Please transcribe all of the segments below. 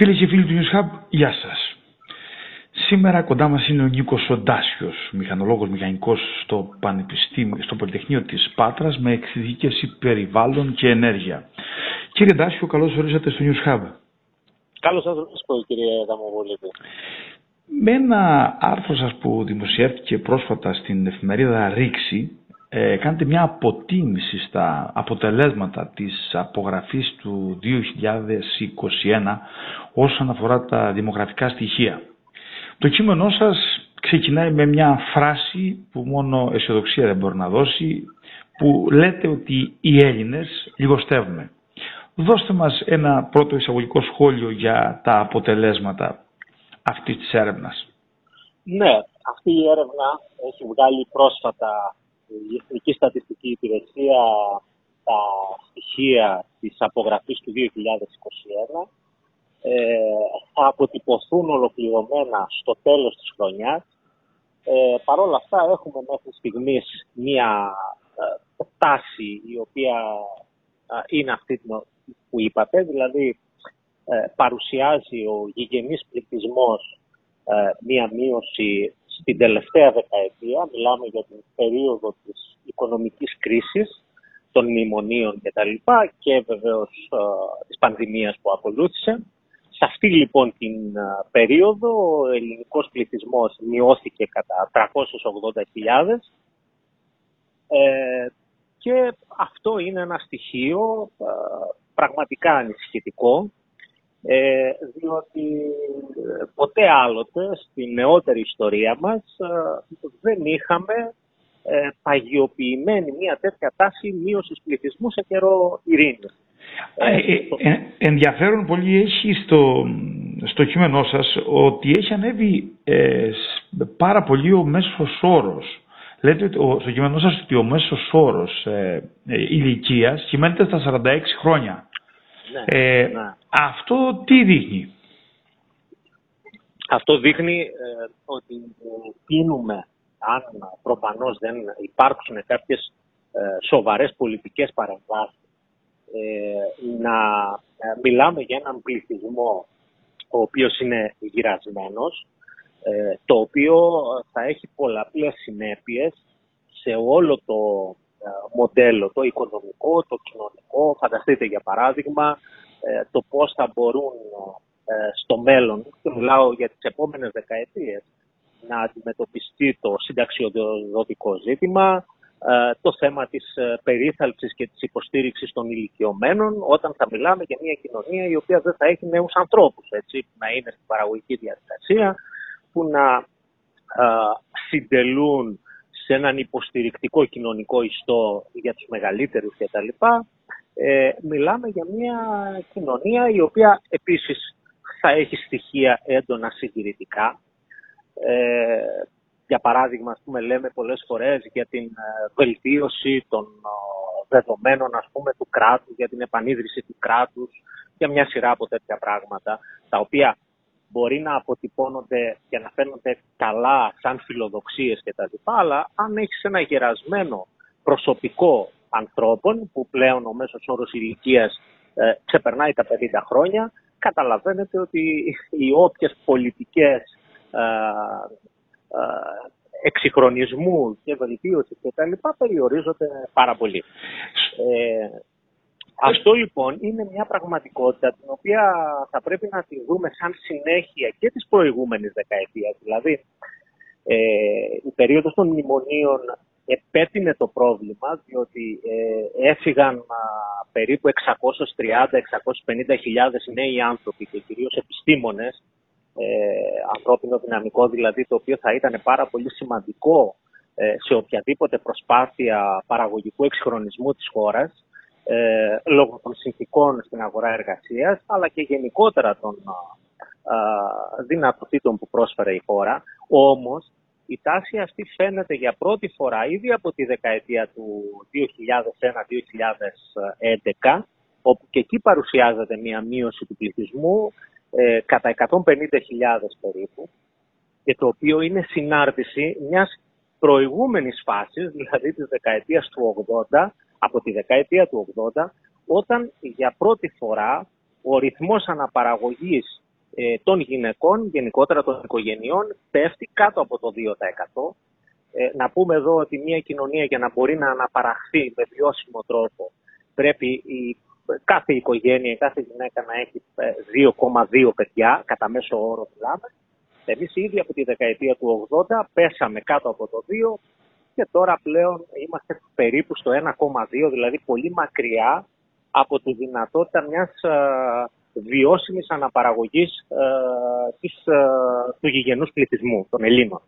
Φίλες και φίλοι του News Hub, γεια σας. Σήμερα κοντά μας είναι ο Νίκος Σοντάσιος, μηχανολόγος μηχανικός στο Πανεπιστήμιο, στο Πολυτεχνείο της Πάτρας με εξειδίκευση περιβάλλον και ενέργεια. Κύριε Ντάσιο, καλώς ορίσατε στο News Hub. Καλώς σας ορίσατε κύριε Δαμοβολίδη. Με ένα άρθρο σας που δημοσιεύτηκε πρόσφατα στην εφημερίδα Ρίξη, ε, κάνετε μια αποτίμηση στα αποτελέσματα της απογραφής του 2021 όσον αφορά τα δημογραφικά στοιχεία. Το κείμενό σας ξεκινάει με μια φράση που μόνο αισιοδοξία δεν μπορεί να δώσει, που λέτε ότι οι Έλληνες λιγοστεύουμε. Δώστε μας ένα πρώτο εισαγωγικό σχόλιο για τα αποτελέσματα αυτής της έρευνας. Ναι, αυτή η έρευνα έχει βγάλει πρόσφατα η Εθνική Στατιστική Υπηρεσία τα στοιχεία της απογραφής του 2021 ε, θα αποτυπωθούν ολοκληρωμένα στο τέλος της χρονιάς. Ε, Παρ' όλα αυτά έχουμε μέχρι στιγμής μία ε, τάση η οποία ε, είναι αυτή που είπατε, δηλαδή ε, παρουσιάζει ο γηγενής πληθυσμός μία μείωση στην τελευταία δεκαετία, μιλάμε για την περίοδο της οικονομικής κρίσης, των μνημονίων κτλ. Και, και βεβαίως της πανδημίας που ακολούθησε. Σε αυτή λοιπόν την περίοδο ο ελληνικός πληθυσμός μειώθηκε κατά 380.000 ε, και αυτό είναι ένα στοιχείο πραγματικά ανησυχητικό ε, διότι ποτέ άλλοτε στη νεότερη ιστορία μας δεν είχαμε ε, παγιοποιημένη μια τέτοια τάση μείωσης πληθυσμού σε καιρό ειρήνης. Ε, ε, ε, ενδιαφέρον πολύ έχει στο, στο κείμενό σας ότι έχει ανέβει πάρα πολύ ο μέσος όρος. Λέτε ότι, στο κείμενό σας ότι ο μέσος όρος ε, ηλικίας κυμαίνεται στα 46 χρόνια. Ναι, ναι. Αυτό τι δείχνει; Αυτό δείχνει ότι πίνουμε αν προφανώς δεν υπάρξουν κάποιες σοβαρές πολιτικές παρεμβάσεις ε, να ε, μιλάμε για έναν πληθυσμό ο οποίος είναι γυρασμένος, ε, το οποίο θα έχει πολλαπλές συνέπειες σε όλο το μοντέλο, το οικονομικό, το κοινωνικό. Φανταστείτε για παράδειγμα το πώς θα μπορούν στο μέλλον, και μιλάω για τις επόμενες δεκαετίες, να αντιμετωπιστεί το συνταξιοδοτικό ζήτημα, ε, το θέμα της ε, περίθαλψης και της υποστήριξης των ηλικιωμένων όταν θα μιλάμε για μια κοινωνία η οποία δεν θα έχει νέους ανθρώπους, έτσι, που να είναι στην παραγωγική διαδικασία, που να ε, συντελούν σε έναν υποστηρικτικό κοινωνικό ιστό για τους μεγαλύτερους κτλ. Ε, μιλάμε για μια κοινωνία η οποία επίσης θα έχει στοιχεία έντονα συντηρητικά. Ε, για παράδειγμα, ας πούμε, λέμε πολλές φορές για την ε, βελτίωση των ε, δεδομένων ας πούμε, του κράτους, για την επανίδρυση του κράτους, για μια σειρά από τέτοια πράγματα, τα οποία μπορεί να αποτυπώνονται και να φαίνονται καλά σαν φιλοδοξίες κτλ. Αλλά αν έχεις ένα γερασμένο προσωπικό ανθρώπων, που πλέον ο μέσος όρος ηλικίας ε, ξεπερνάει τα 50 χρόνια, καταλαβαίνετε ότι οι όποιες πολιτικές ε, εξυγχρονισμού και βελτίωση και τα λοιπά περιορίζονται πάρα πολύ. Ε, αυτό λοιπόν είναι μια πραγματικότητα την οποία θα πρέπει να τη δούμε σαν συνέχεια και της προηγούμενης δεκαετίας. Δηλαδή, ε, η περίοδος των μνημονίων επέτεινε το πρόβλημα διότι ε, έφυγαν α, περίπου 630-650 χιλιάδες νέοι άνθρωποι και κυρίως επιστήμονες ε, ανθρώπινο δυναμικό δηλαδή το οποίο θα ήταν πάρα πολύ σημαντικό ε, σε οποιαδήποτε προσπάθεια παραγωγικού εξυγχρονισμού της χώρας ε, λόγω των συνθήκων στην αγορά εργασίας αλλά και γενικότερα των ε, δυνατοτήτων που πρόσφερε η χώρα. Όμως η τάση αυτή φαίνεται για πρώτη φορά ήδη από τη δεκαετία του 2001-2011 όπου και εκεί παρουσιάζεται μια μείωση του πληθυσμού ε, κατά 150.000 περίπου και το οποίο είναι συνάρτηση μιας προηγούμενης φάσης, δηλαδή της δεκαετίας του 80, από τη δεκαετία του 80, όταν για πρώτη φορά ο ρυθμός αναπαραγωγής ε, των γυναικών, γενικότερα των οικογενειών, πέφτει κάτω από το 2%. Ε, να πούμε εδώ ότι μια κοινωνία για να μπορεί να αναπαραχθεί με βιώσιμο τρόπο πρέπει η, κάθε οικογένεια, κάθε γυναίκα να έχει 2,2 ε, παιδιά, κατά μέσο όρο μιλάμε. Εμείς ήδη από τη δεκαετία του 80 πέσαμε κάτω από το 2 και τώρα πλέον είμαστε περίπου στο 1,2, δηλαδή πολύ μακριά από τη δυνατότητα μιας ε, βιώσιμης αναπαραγωγής ε, της, ε, του γηγενούς πληθυσμού, των Ελλήνων.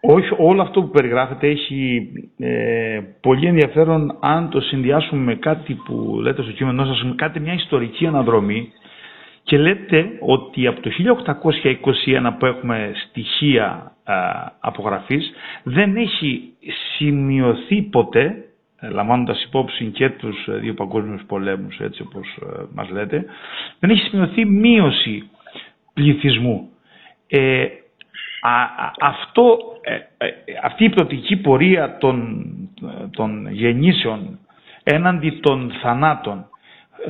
Όχι, όλο αυτό που περιγράφεται έχει ε, πολύ ενδιαφέρον αν το συνδυάσουμε με κάτι που λέτε στο κείμενό σας, με κάτι μια ιστορική αναδρομή και λέτε ότι από το 1821 που έχουμε στοιχεία α, απογραφής δεν έχει σημειωθεί ποτέ ε, λαμβάνοντας υπόψη και τους ε, δύο παγκόσμιους πολέμους, έτσι όπως ε, μας λέτε, δεν έχει σημειωθεί μείωση πληθυσμού. Ε, αυτό, αυτή η πτωτική πορεία των, των γεννήσεων έναντι των θανάτων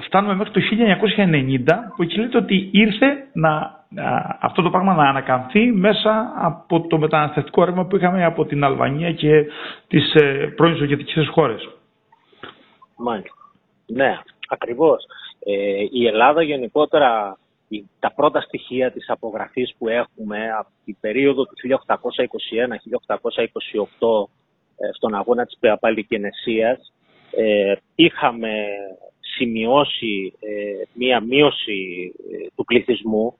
φτάνουμε μέχρι το 1990 που εκεί λέτε ότι ήρθε να, αυτό το πράγμα να ανακαμφθεί μέσα από το μεταναστευτικό ρεύμα που είχαμε από την Αλβανία και τις ε, πρώην Σοβιετικές χώρες. Μάλιστα. Ναι, ακριβώς. Ε, η Ελλάδα γενικότερα τα πρώτα στοιχεία της απογραφής που έχουμε από την περίοδο του 1821-1828 ε, στον αγώνα της Πεαπαλικενεσίας ε, είχαμε σημειώσει ε, μία μείωση ε, του πληθυσμού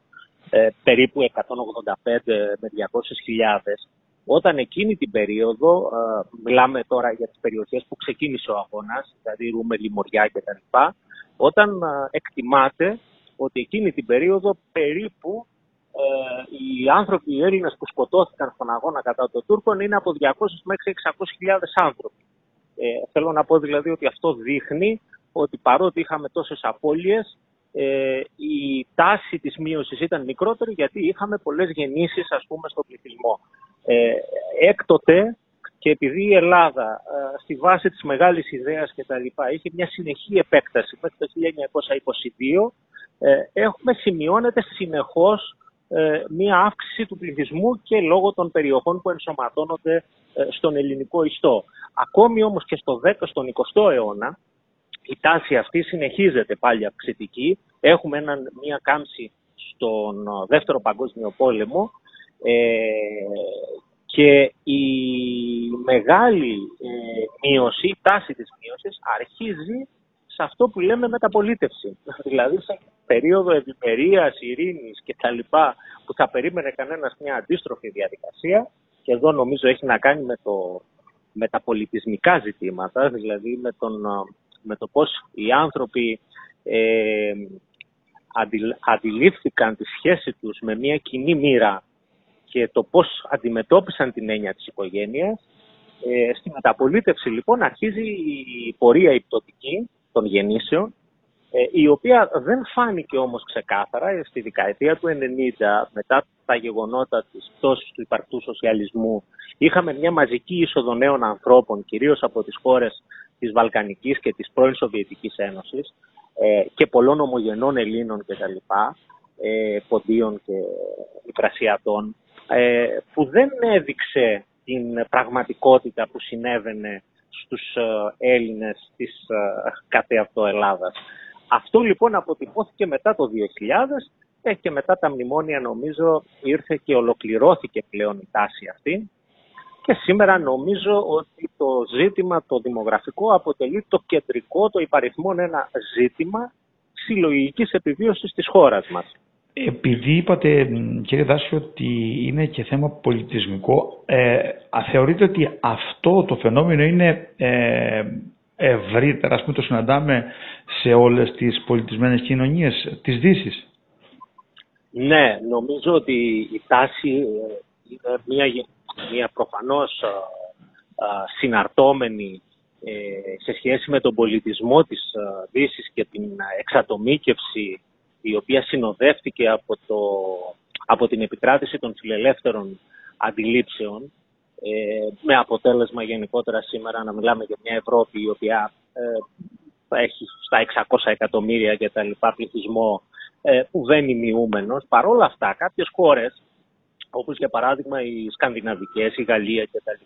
ε, περίπου 185 με 200 όταν εκείνη την περίοδο, μιλάμε τώρα για τις περιοχές που ξεκίνησε ο αγώνας, δηλαδή Ρούμε, Λιμωριά κτλ., όταν εκτιμάται ότι εκείνη την περίοδο περίπου οι άνθρωποι, οι Έλληνες που σκοτώθηκαν στον αγώνα κατά των Τούρκων είναι από 200 μέχρι 600.000 άνθρωποι. Ε, θέλω να πω δηλαδή ότι αυτό δείχνει ότι παρότι είχαμε τόσες απώλειες, ε, η τάση της μείωσης ήταν μικρότερη γιατί είχαμε πολλές γεννήσεις ας πούμε στο πληθυσμό. Ε, έκτοτε και επειδή η Ελλάδα ε, στη βάση της μεγάλης ιδέας και τα λοιπά είχε μια συνεχή επέκταση μέχρι το 1922 ε, έχουμε σημειώνεται συνεχώς ε, μια αύξηση του πληθυσμού και λόγω των περιοχών που ενσωματώνονται ε, στον ελληνικό ιστό. Ακόμη όμως και στο 10, στον 20ο αιώνα η τάση αυτή συνεχίζεται πάλι αυξητική. Έχουμε έναν, μία κάμψη στον Δεύτερο Παγκόσμιο Πόλεμο ε, και η μεγάλη ε, μείωση, η τάση της μείωσης αρχίζει σε αυτό που λέμε μεταπολίτευση. Δηλαδή σε περίοδο ευημερίας, ειρήνης και τα λοιπά που θα περίμενε κανένας μια αντίστροφη διαδικασία και εδώ νομίζω έχει να κάνει με, το, με τα πολιτισμικά ζητήματα, δηλαδή με τον με το πώς οι άνθρωποι ε, αντιλήφθηκαν τη σχέση τους με μια κοινή μοίρα και το πώς αντιμετώπισαν την έννοια της οικογένειας. Ε, στη μεταπολίτευση λοιπόν αρχίζει η πορεία υπτοτική των γεννήσεων, ε, η οποία δεν φάνηκε όμως ξεκάθαρα ε, στη δεκαετία του 90 μετά τα γεγονότα της πτώσης του υπαρκτού σοσιαλισμού. Είχαμε μια μαζική είσοδο νέων ανθρώπων, κυρίως από τις χώρες της Βαλκανικής και της πρώην Σοβιετικής Ένωσης ε, και πολλών ομογενών Ελλήνων κτλ. Ε, ποντίων και υπρασιατών ε, που δεν έδειξε την πραγματικότητα που συνέβαινε στους ε, Έλληνες της ε, κατεαυτό Ελλάδας. Αυτό λοιπόν αποτυπώθηκε μετά το 2000 και μετά τα μνημόνια νομίζω ήρθε και ολοκληρώθηκε πλέον η τάση αυτή και σήμερα νομίζω ότι το ζήτημα το δημογραφικό αποτελεί το κεντρικό, το υπαριθμόν ένα ζήτημα συλλογικής επιβίωσης της χώρας μας. Επειδή είπατε κύριε Δάση ότι είναι και θέμα πολιτισμικό, ε, θεωρείτε ότι αυτό το φαινόμενο είναι ε, ευρύτερα, ας πούμε το συναντάμε σε όλες τις πολιτισμένες κοινωνίες της Δύσης; Ναι, νομίζω ότι η τάση ε, είναι μια μια προφανώς συναρτώμενη ε, σε σχέση με τον πολιτισμό της Δύσης και την εξατομίκευση η οποία συνοδεύτηκε από, το, από την επικράτηση των φιλελεύθερων αντιλήψεων ε, με αποτέλεσμα γενικότερα σήμερα να μιλάμε για μια Ευρώπη η οποία ε, έχει στα 600 εκατομμύρια και τα λοιπά πληθυσμό που δεν είναι μειούμενος. Παρ' όλα αυτά, κάποιες χώρες, όπως για παράδειγμα οι Σκανδιναβικές, η Γαλλία κτλ.,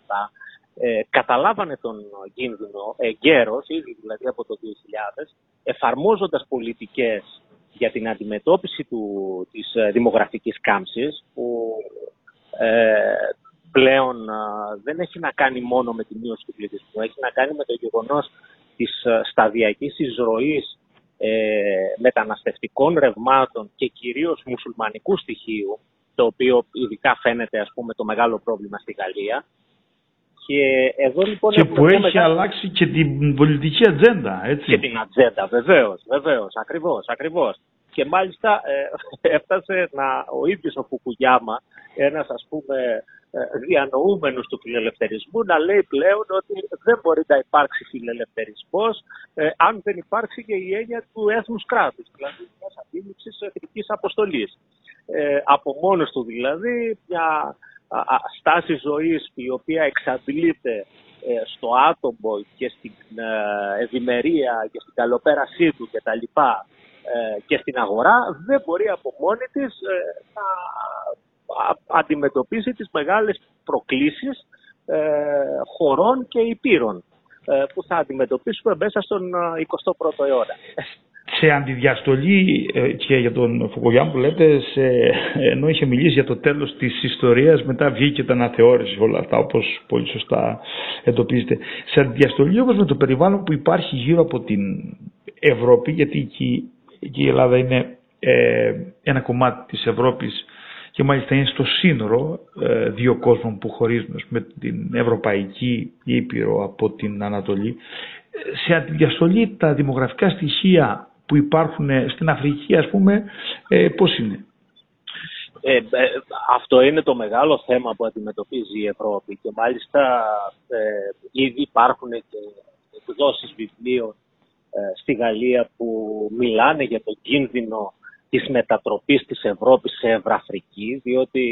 ε, καταλάβανε τον κίνδυνο εγκαίρως, ήδη δηλαδή από το 2000, εφαρμόζοντας πολιτικές για την αντιμετώπιση του, της ε, δημογραφικής κάμψης, που ε, πλέον ε, δεν έχει να κάνει μόνο με τη μείωση του πληθυσμού, έχει να κάνει με το γεγονός της ε, σταδιακής εισρωής ε, μεταναστευτικών ρευμάτων και κυρίως μουσουλμανικού στοιχείου, το οποίο ειδικά φαίνεται ας πούμε το μεγάλο πρόβλημα στη Γαλλία, και εδώ λοιπόν και που έχει αλλάξει και την πολιτική ατζέντα, έτσι. Και την ατζέντα, βεβαίως, βεβαίως, ακριβώς, ακριβώς. Και μάλιστα ε, έφτασε να, ο ίδιος ο Φουκουγιάμα, ένας ας πούμε ε, διανοούμενος του φιλελευθερισμού, να λέει πλέον ότι δεν μπορεί να υπάρξει φιλελευθερισμός ε, αν δεν υπάρξει και η έννοια του έθνους κράτους, δηλαδή μιας αντίληψης εθνικής αποστολής. Ε, από μόνος του δηλαδή μια στάση ζωής η οποία εξαντλείται ε, στο άτομο και στην ε, ευημερία και στην καλοπέρασή του και τα λοιπά ε, και στην αγορά δεν μπορεί από μόνη της να αντιμετωπίσει τις μεγάλες προκλήσεις χωρών και υπήρων που θα αντιμετωπίσουμε μέσα στον 21ο αιώνα σε αντιδιαστολή ε, και για τον Φουκογιάν που λέτε, σε, ενώ είχε μιλήσει για το τέλος της ιστορίας, μετά βγήκε τα αναθεώρηση όλα αυτά, όπως πολύ σωστά εντοπίζετε. Σε αντιδιαστολή όμως με το περιβάλλον που υπάρχει γύρω από την Ευρώπη, γιατί εκεί, η Ελλάδα είναι ε, ένα κομμάτι της Ευρώπης και μάλιστα είναι στο σύνορο ε, δύο κόσμων που χωρίζουν με την Ευρωπαϊκή Ήπειρο από την Ανατολή. Σε αντιδιαστολή τα δημογραφικά στοιχεία που υπάρχουν ε, στην Αφρική, ας πούμε, ε, πώς είναι; Ε, ε, αυτό είναι το μεγάλο θέμα που αντιμετωπίζει η Ευρώπη και μάλιστα ε, ήδη υπάρχουν και εκδόσεις βιβλίων στη Γαλλία που μιλάνε για το κίνδυνο της μετατροπής της Ευρώπης σε Ευραφρική διότι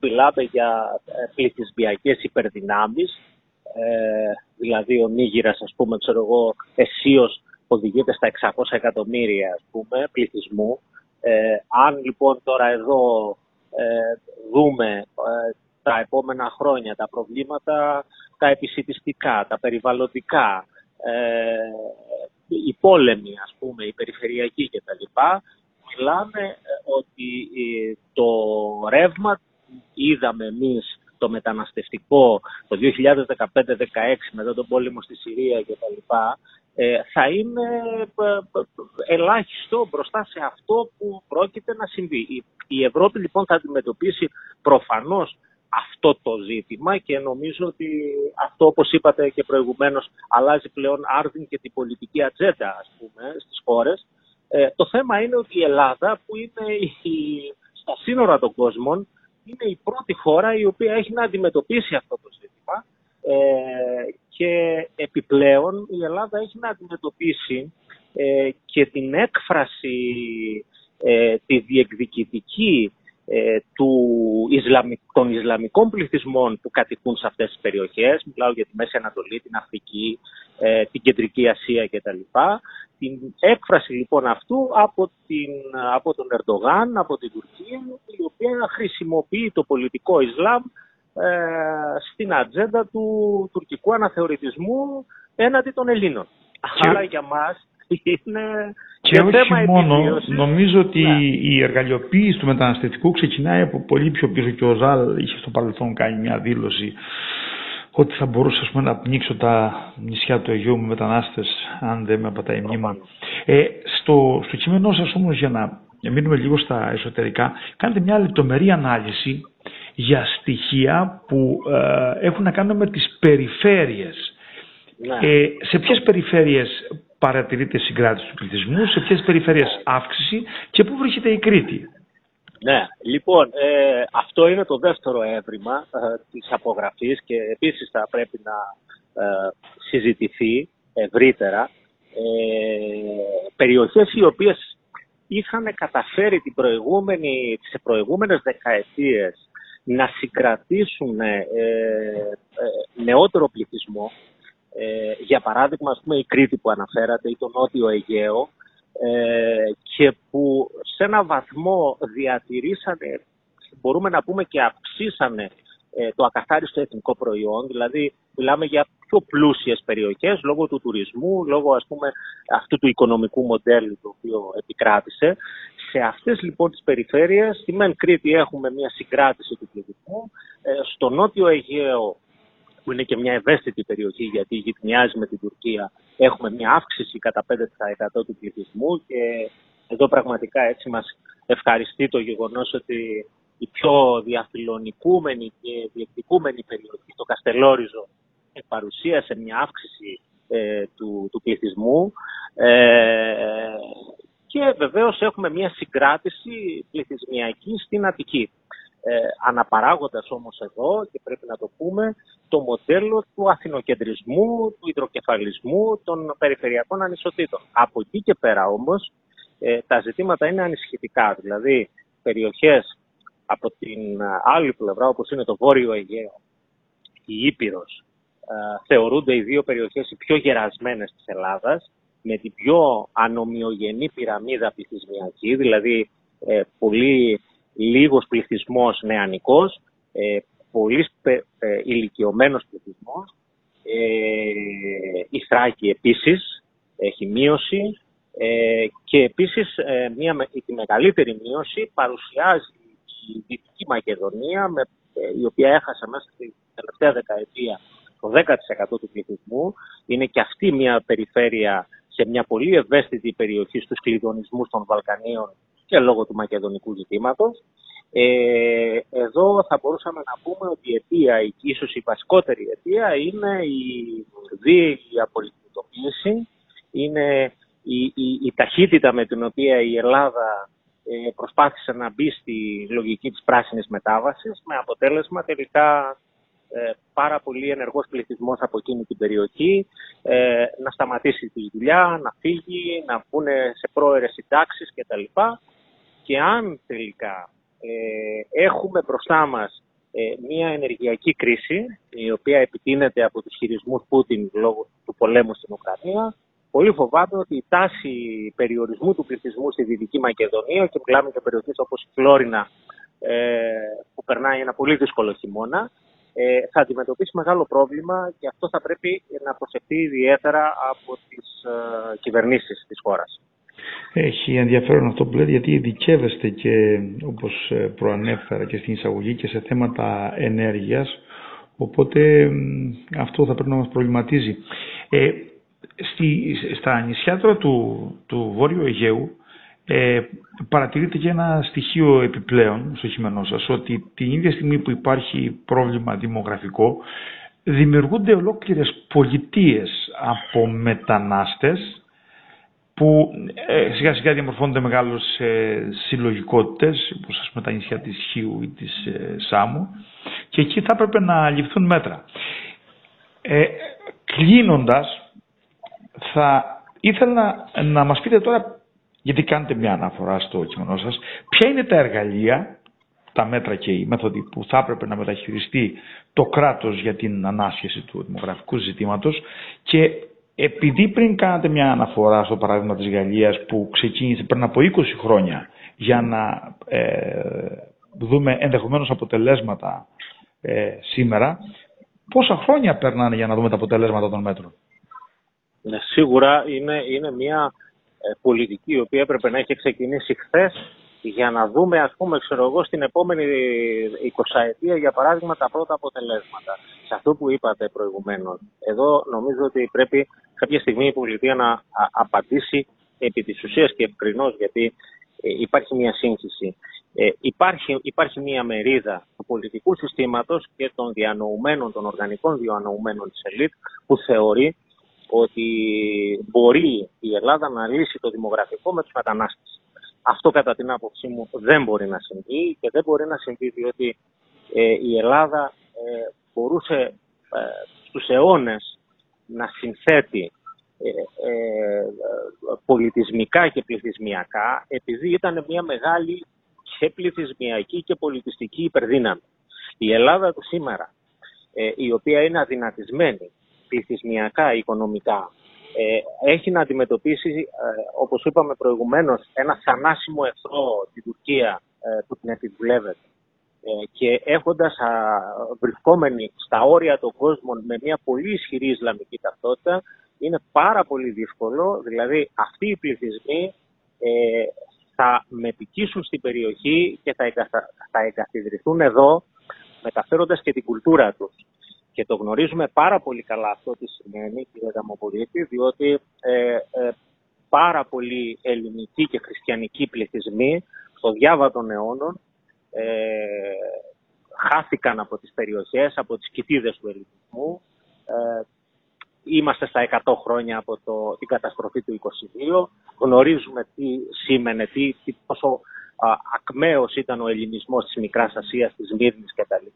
μιλάμε για πληθυσμιακές υπερδυνάμεις δηλαδή ο Νίγηρας ας πούμε ξέρω εγώ εσίως οδηγείται στα 600 εκατομμύρια ας πούμε, πληθυσμού. Ε, αν λοιπόν τώρα εδώ ε, δούμε ε, τα επόμενα χρόνια τα προβλήματα, τα επισητιστικά, τα περιβαλλοντικά, ε, οι πόλεμοι ας πούμε, οι περιφερειακοί κτλ. Μιλάμε ε, ότι το ρεύμα είδαμε εμείς το μεταναστευτικό το 2015-2016 μετά τον πόλεμο στη Συρία κτλ. Ε, θα είναι ε, ε, ελάχιστο μπροστά σε αυτό που πρόκειται να συμβεί. Η Ευρώπη λοιπόν θα αντιμετωπίσει προφανώς αυτό το ζήτημα και νομίζω ότι αυτό όπως είπατε και προηγουμένως αλλάζει πλέον άρδιν και την πολιτική ατζέντα ας πούμε στις χώρες. το θέμα είναι ότι η Ελλάδα που είναι η, στα σύνορα των κόσμων είναι η πρώτη χώρα η οποία έχει να αντιμετωπίσει αυτό το ζήτημα και επιπλέον η Ελλάδα έχει να αντιμετωπίσει ε, και την έκφραση, ε, τη διεκδικητική ε, του των Ισλαμικών πληθυσμών που κατοικούν σε αυτές τις περιοχές, μιλάω για τη Μέση Ανατολή, την Αφρική, ε, την Κεντρική Ασία κτλ. Την έκφραση λοιπόν αυτού από, την, από τον Ερντογάν, από την Τουρκία, η οποία χρησιμοποιεί το πολιτικό Ισλάμ ε, στην ατζέντα του τουρκικού αναθεωρητισμού έναντι των Ελλήνων. Και... Αλλά για μας είναι και όχι θέμα μόνο, νομίζω ότι ναι. η εργαλειοποίηση του μεταναστευτικού ξεκινάει από πολύ πιο πίσω και ο Ζάλ είχε στο παρελθόν κάνει μια δήλωση ότι θα μπορούσα πούμε, να πνίξω τα νησιά του Αιγαίου με μετανάστες αν δεν με απατάει η μνήμα. Ε, στο, στο κείμενό σας όμως για να μείνουμε λίγο στα εσωτερικά κάνετε μια λεπτομερή ανάλυση για στοιχεία που ε, έχουν να κάνουν με τις περιφέρειες. Ναι. Ε, σε ποιες περιφέρειες παρατηρείται συγκράτηση του πληθυσμού, σε ποιες περιφέρειες αύξηση και πού βρίσκεται η Κρήτη; Ναι, λοιπόν, ε, αυτό είναι το δεύτερο έβριμα ε, της απογραφής και επίσης θα πρέπει να ε, συζητηθεί ευρύτερα. Ε, περιοχές οι οποίες είχαν καταφέρει την προηγούμενη, τις προηγούμενες δεκαετίες να συγκρατήσουν ε, ε, νεότερο πληθυσμό. Ε, για παράδειγμα, ας πούμε, η Κρήτη που αναφέρατε ή το Νότιο Αιγαίο, και που σε ένα βαθμό διατηρήσανε, μπορούμε να πούμε και αυξήσανε το ακαθάριστο εθνικό προϊόν, δηλαδή μιλάμε για πιο πλούσιες περιοχές λόγω του τουρισμού, λόγω ας πούμε αυτού του οικονομικού μοντέλου το οποίο επικράτησε. Σε αυτές λοιπόν τις περιφέρειες, στη Μεν Κρήτη έχουμε μια συγκράτηση του πληθυσμού, ε, στο νότιο Αιγαίο που είναι και μια ευαίσθητη περιοχή γιατί γυτνιάζει με την Τουρκία, έχουμε μια αύξηση κατά 5% του πληθυσμού και εδώ πραγματικά έτσι μας ευχαριστεί το γεγονός ότι η πιο διαφιλονικούμενη και διεκδικούμενη περιοχή, το Καστελόριζο, παρουσίασε μια αύξηση ε, του, του πληθυσμού ε, και βεβαίως έχουμε μια συγκράτηση πληθυσμιακή στην Αττική. Ε, αναπαράγοντας όμως εδώ, και πρέπει να το πούμε, το μοντέλο του αθηνοκεντρισμού, του υδροκεφαλισμού, των περιφερειακών ανισοτήτων. Από εκεί και πέρα όμως, ε, τα ζητήματα είναι ανησυχητικά. Δηλαδή, περιοχές από την άλλη πλευρά, όπως είναι το Βόρειο Αιγαίο, η Ήπειρος, ε, θεωρούνται οι δύο περιοχές οι πιο γερασμένες της Ελλάδας, με την πιο ανομοιογενή πυραμίδα πληθυσμιακή, δηλαδή ε, πολύ λίγος πληθυσμός νεανικός, ε, πολύ ε, ηλικιωμένος πληθυσμός. Ε, η Θράκη επίσης έχει μείωση ε, και επίσης μια, τη μεγαλύτερη μείωση παρουσιάζει η Δυτική Μακεδονία, με, η οποία έχασε μέσα στη τελευταία δεκαετία το 10% του πληθυσμού. Είναι και αυτή μια περιφέρεια σε μια πολύ ευαίσθητη περιοχή στους κλειδονισμούς των Βαλκανίων και λόγω του μακεδονικού ζητήματος. Ε, εδώ θα μπορούσαμε να πούμε ότι η αιτία, ίσως η βασικότερη αιτία, είναι η δίαιη απολυτοποίηση, είναι η, η, η, ταχύτητα με την οποία η Ελλάδα ε, προσπάθησε να μπει στη λογική της πράσινης μετάβασης, με αποτέλεσμα τελικά ε, πάρα πολύ ενεργός πληθυσμός από εκείνη την περιοχή, ε, να σταματήσει τη δουλειά, να φύγει, να βγουν σε πρόερες συντάξεις κτλ. Και αν τελικά ε, έχουμε μπροστά μας μια ενεργειακή κρίση, η οποία επιτείνεται από τους χειρισμούς Πούτιν λόγω του πολέμου στην Ουκρανία, πολύ φοβάμαι ότι η τάση περιορισμού του πληθυσμού στη Δυτική Μακεδονία και μιλάμε για περιοχές όπως η Φλόρινα που περνάει ένα πολύ δύσκολο χειμώνα, ε, θα αντιμετωπίσει μεγάλο πρόβλημα και αυτό θα πρέπει να προσεχθεί ιδιαίτερα από τις ε, κυβερνήσεις της χώρας. Έχει ενδιαφέρον αυτό που λέτε γιατί ειδικεύεστε και όπως ε, προανέφερα και στην εισαγωγή και σε θέματα ενέργειας οπότε αυτό θα πρέπει να μας προβληματίζει. Ε, στη, στα νησιά τώρα του, του Βόρειου Αιγαίου ε, παρατηρείται και ένα στοιχείο επιπλέον στο κείμενό σας, ότι την ίδια στιγμή που υπάρχει πρόβλημα δημογραφικό, δημιουργούνται ολόκληρες πολιτείες από μετανάστες που ε, σιγά σιγά διαμορφώνονται μεγάλες ε, συλλογικότητες, όπως ας πούμε τα νησιά της Χίου ή της ε, Σάμου, και εκεί θα έπρεπε να ληφθούν μέτρα. Ε, κλείνοντας, θα ήθελα να μας πείτε τώρα γιατί κάνετε μια αναφορά στο κείμενό σας, ποια είναι τα εργαλεία, τα μέτρα και οι μέθοδοι που θα έπρεπε να μεταχειριστεί το κράτος για την ανάσχεση του δημογραφικού ζητήματος και επειδή πριν κάνατε μια αναφορά στο παράδειγμα της Γαλλίας που ξεκίνησε πριν από 20 χρόνια για να ε, δούμε ενδεχομένως αποτελέσματα ε, σήμερα, πόσα χρόνια περνάνε για να δούμε τα αποτελέσματα των μέτρων; Ναι, σίγουρα είναι, είναι μια ε, πολιτική η οποία έπρεπε να έχει ξεκινήσει χθες για να δούμε, ας πούμε, ξέρω εγώ, στην επόμενη 20 ετία, για παράδειγμα, τα πρώτα αποτελέσματα. Σε αυτό που είπατε προηγουμένως. Εδώ νομίζω ότι πρέπει κάποια στιγμή η πολιτεία να απαντήσει επί της ουσίας και ευκρινώς, γιατί ε, υπάρχει μια σύγχυση. Ε, υπάρχει, υπάρχει μια μερίδα του πολιτικού συστήματος και των διανοουμένων, των οργανικών διανοουμένων της ΕΛΙΤ, που θεωρεί ότι μπορεί η Ελλάδα να λύσει το δημογραφικό με τους μετανάστες. Αυτό κατά την άποψή μου δεν μπορεί να συμβεί και δεν μπορεί να συμβεί διότι ε, η Ελλάδα ε, μπορούσε ε, στους αιώνες να συνθέτει ε, ε, πολιτισμικά και πληθυσμιακά επειδή ήταν μια μεγάλη και πληθυσμιακή και πολιτιστική υπερδύναμη. Η Ελλάδα του σήμερα, η οποία είναι αδυνατισμένη πληθυσμιακά, οικονομικά, ε, έχει να αντιμετωπίσει, ε, όπως είπαμε προηγουμένως, ένα θανάσιμο εχθρό την Τουρκία ε, που την επιβουλεύεται. Ε, και έχοντας α, βρισκόμενοι στα όρια των κόσμων με μια πολύ ισχυρή Ισλαμική ταυτότητα, είναι πάρα πολύ δύσκολο, δηλαδή αυτοί οι πληθυσμοί ε, θα μετικήσουν στην περιοχή και θα, εγκαθα, θα εγκαθιδρυθούν εδώ, μεταφέροντας και την κουλτούρα τους. Και το γνωρίζουμε πάρα πολύ καλά αυτό τι σημαίνει, κύριε Δαμοπολίτη, διότι ε, ε, πάρα πολλοί ελληνικοί και χριστιανικοί πληθυσμοί στο διάβα των αιώνων ε, χάθηκαν από τις περιοχές, από τις κοιτίδες του ελληνισμού. Ε, είμαστε στα 100 χρόνια από το, την καταστροφή του 22. Γνωρίζουμε τι σήμαινε, τι, τι πόσο α, ακμαίος ήταν ο ελληνισμός της Μικράς Ασίας, της Μύρνης κτλ.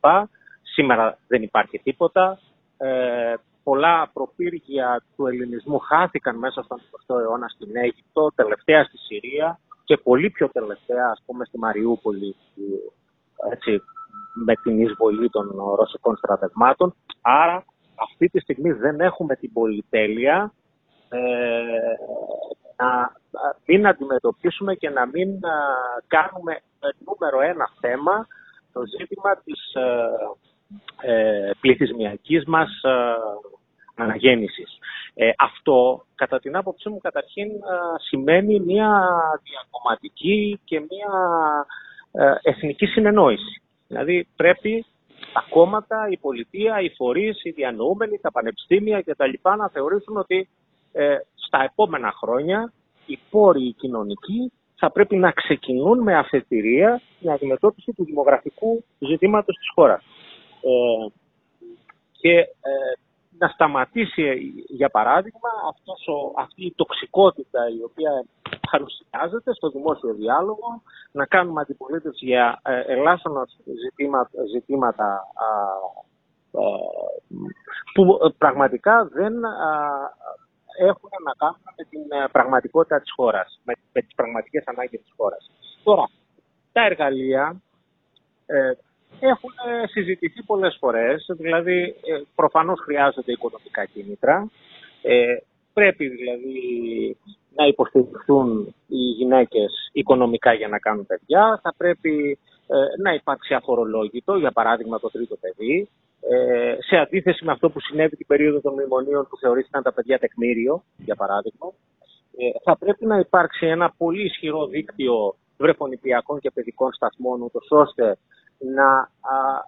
Σήμερα δεν υπάρχει τίποτα. Ε, πολλά προπύργια του ελληνισμού χάθηκαν μέσα στον 20ο αιώνα στην Αίγυπτο, τελευταία στη Συρία και πολύ πιο τελευταία, ας πούμε, στη Μαριούπολη, έτσι, με την εισβολή των ρωσικών στρατευμάτων. Άρα, αυτή τη στιγμή δεν έχουμε την πολυτέλεια ε, να μην αντιμετωπίσουμε και να μην κάνουμε νούμερο ένα θέμα το ζήτημα της ε, ε, πληθυσμιακής μας ε, αναγέννησης. Ε, αυτό, κατά την άποψή μου, καταρχήν ε, σημαίνει μια διακομματική και μια εθνική συνεννόηση. Δηλαδή πρέπει τα κόμματα, η πολιτεία, οι φορείς, οι διανοούμενοι, τα πανεπιστήμια κτλ. να θεωρήσουν ότι στα επόμενα χρόνια οι πόροι οι κοινωνικοί θα πρέπει να ξεκινούν με αφετηρία την αντιμετώπιση του δημογραφικού ζητήματος της χώρας. Ε, και ε, να σταματήσει, για παράδειγμα, αυτός ο, αυτή η τοξικότητα η οποία παρουσιάζεται στο δημόσιο διάλογο, να κάνουμε αντιπολίτευση για ε, ελάσσονα ζητήματα, ζητήματα που πραγματικά δεν έχουν να κάνουν με την πραγματικότητα της χώρας, με, με τις πραγματικές ανάγκες της χώρας. Τώρα, τα εργαλεία έχουν ε, συζητηθεί πολλές φορές, δηλαδή ε, προφανώς χρειάζονται οικονομικά κίνητρα, ε, πρέπει δηλαδή να υποστηριχθούν οι γυναίκες οικονομικά για να κάνουν παιδιά, θα πρέπει να υπάρξει αφορολόγητο, για παράδειγμα το τρίτο παιδί, σε αντίθεση με αυτό που συνέβη την περίοδο των μνημονίων που θεωρήθηκαν τα παιδιά τεκμήριο, για παράδειγμα, θα πρέπει να υπάρξει ένα πολύ ισχυρό δίκτυο βρεφονιπιακών και παιδικών σταθμών, ούτως ώστε να α,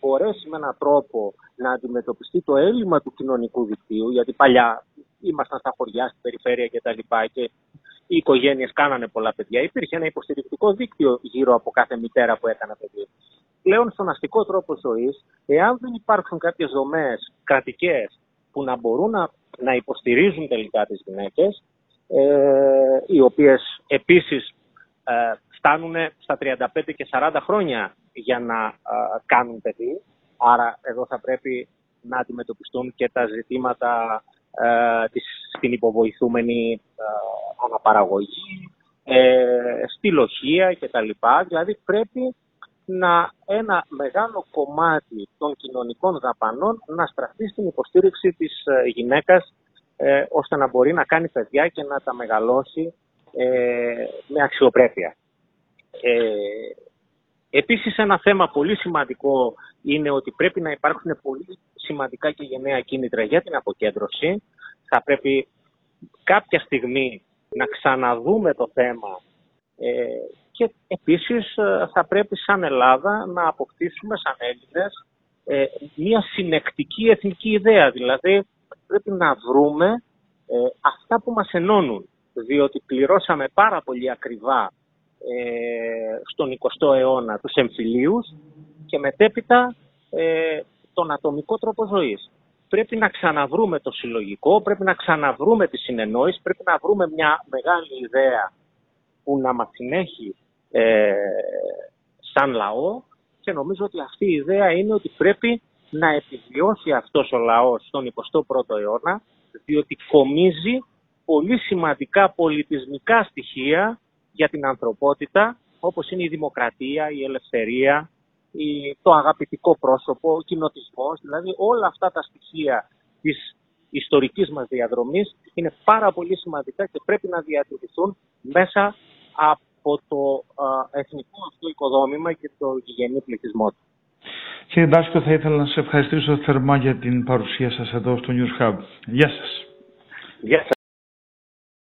μπορέσει με έναν τρόπο να αντιμετωπιστεί το έλλειμμα του κοινωνικού δικτύου, γιατί παλιά ήμασταν στα χωριά, στην περιφέρεια κτλ. Και, και οι οικογένειες κάνανε πολλά παιδιά. Υπήρχε ένα υποστηρικτικό δίκτυο γύρω από κάθε μητέρα που έκανε παιδί. Πλέον στον αστικό τρόπο ζωής, εάν δεν υπάρξουν κάποιες δομές κρατικές που να μπορούν να, να υποστηρίζουν τελικά τις γυναίκες, ε, οι οποίες επίσης ε, φτάνουν στα 35 και 40 χρόνια για να κάνουν παιδί. Άρα εδώ θα πρέπει να αντιμετωπιστούν και τα ζητήματα ε, της, στην υποβοηθούμενη ε, αναπαραγωγή, ε, στη λοχεία κτλ. Δηλαδή πρέπει να ένα μεγάλο κομμάτι των κοινωνικών δαπανών να στραφεί στην υποστήριξη της ε, γυναίκας ε, ώστε να μπορεί να κάνει παιδιά και να τα μεγαλώσει με αξιοπρέπεια. Επίσης ένα θέμα πολύ σημαντικό είναι ότι πρέπει να υπάρχουν πολύ σημαντικά και γενναία κίνητρα για την αποκέντρωση. Θα πρέπει κάποια στιγμή να ξαναδούμε το θέμα ε, και επίσης ε, θα πρέπει σαν Ελλάδα να αποκτήσουμε σαν Έλληνες ε, μια συνεκτική εθνική ιδέα. Δηλαδή πρέπει να βρούμε ε, αυτά που μας ενώνουν. Διότι πληρώσαμε πάρα πολύ ακριβά ε, στον 20ο αιώνα τους εμφυλίους και μετέπειτα ε, τον ατομικό τρόπο ζωής. Πρέπει να ξαναβρούμε το συλλογικό, πρέπει να ξαναβρούμε τη συνεννόηση, πρέπει να βρούμε μια μεγάλη ιδέα που να μας συνέχει ε, σαν λαό και νομίζω ότι αυτή η ιδέα είναι ότι πρέπει να επιβιώσει αυτός ο λαός στον 21ο αιώνα διότι κομίζει πολύ σημαντικά πολιτισμικά στοιχεία για την ανθρωπότητα, όπως είναι η δημοκρατία, η ελευθερία, το αγαπητικό πρόσωπο, ο κοινοτισμός, δηλαδή όλα αυτά τα στοιχεία της ιστορικής μας διαδρομής είναι πάρα πολύ σημαντικά και πρέπει να διατηρηθούν μέσα από το εθνικό αυτό οικοδόμημα και το γηγενή πληθυσμό του. Κύριε Ντάσκο, θα ήθελα να σας ευχαριστήσω θερμά για την παρουσία σας εδώ στο News Hub. Γεια σας. Γεια σας.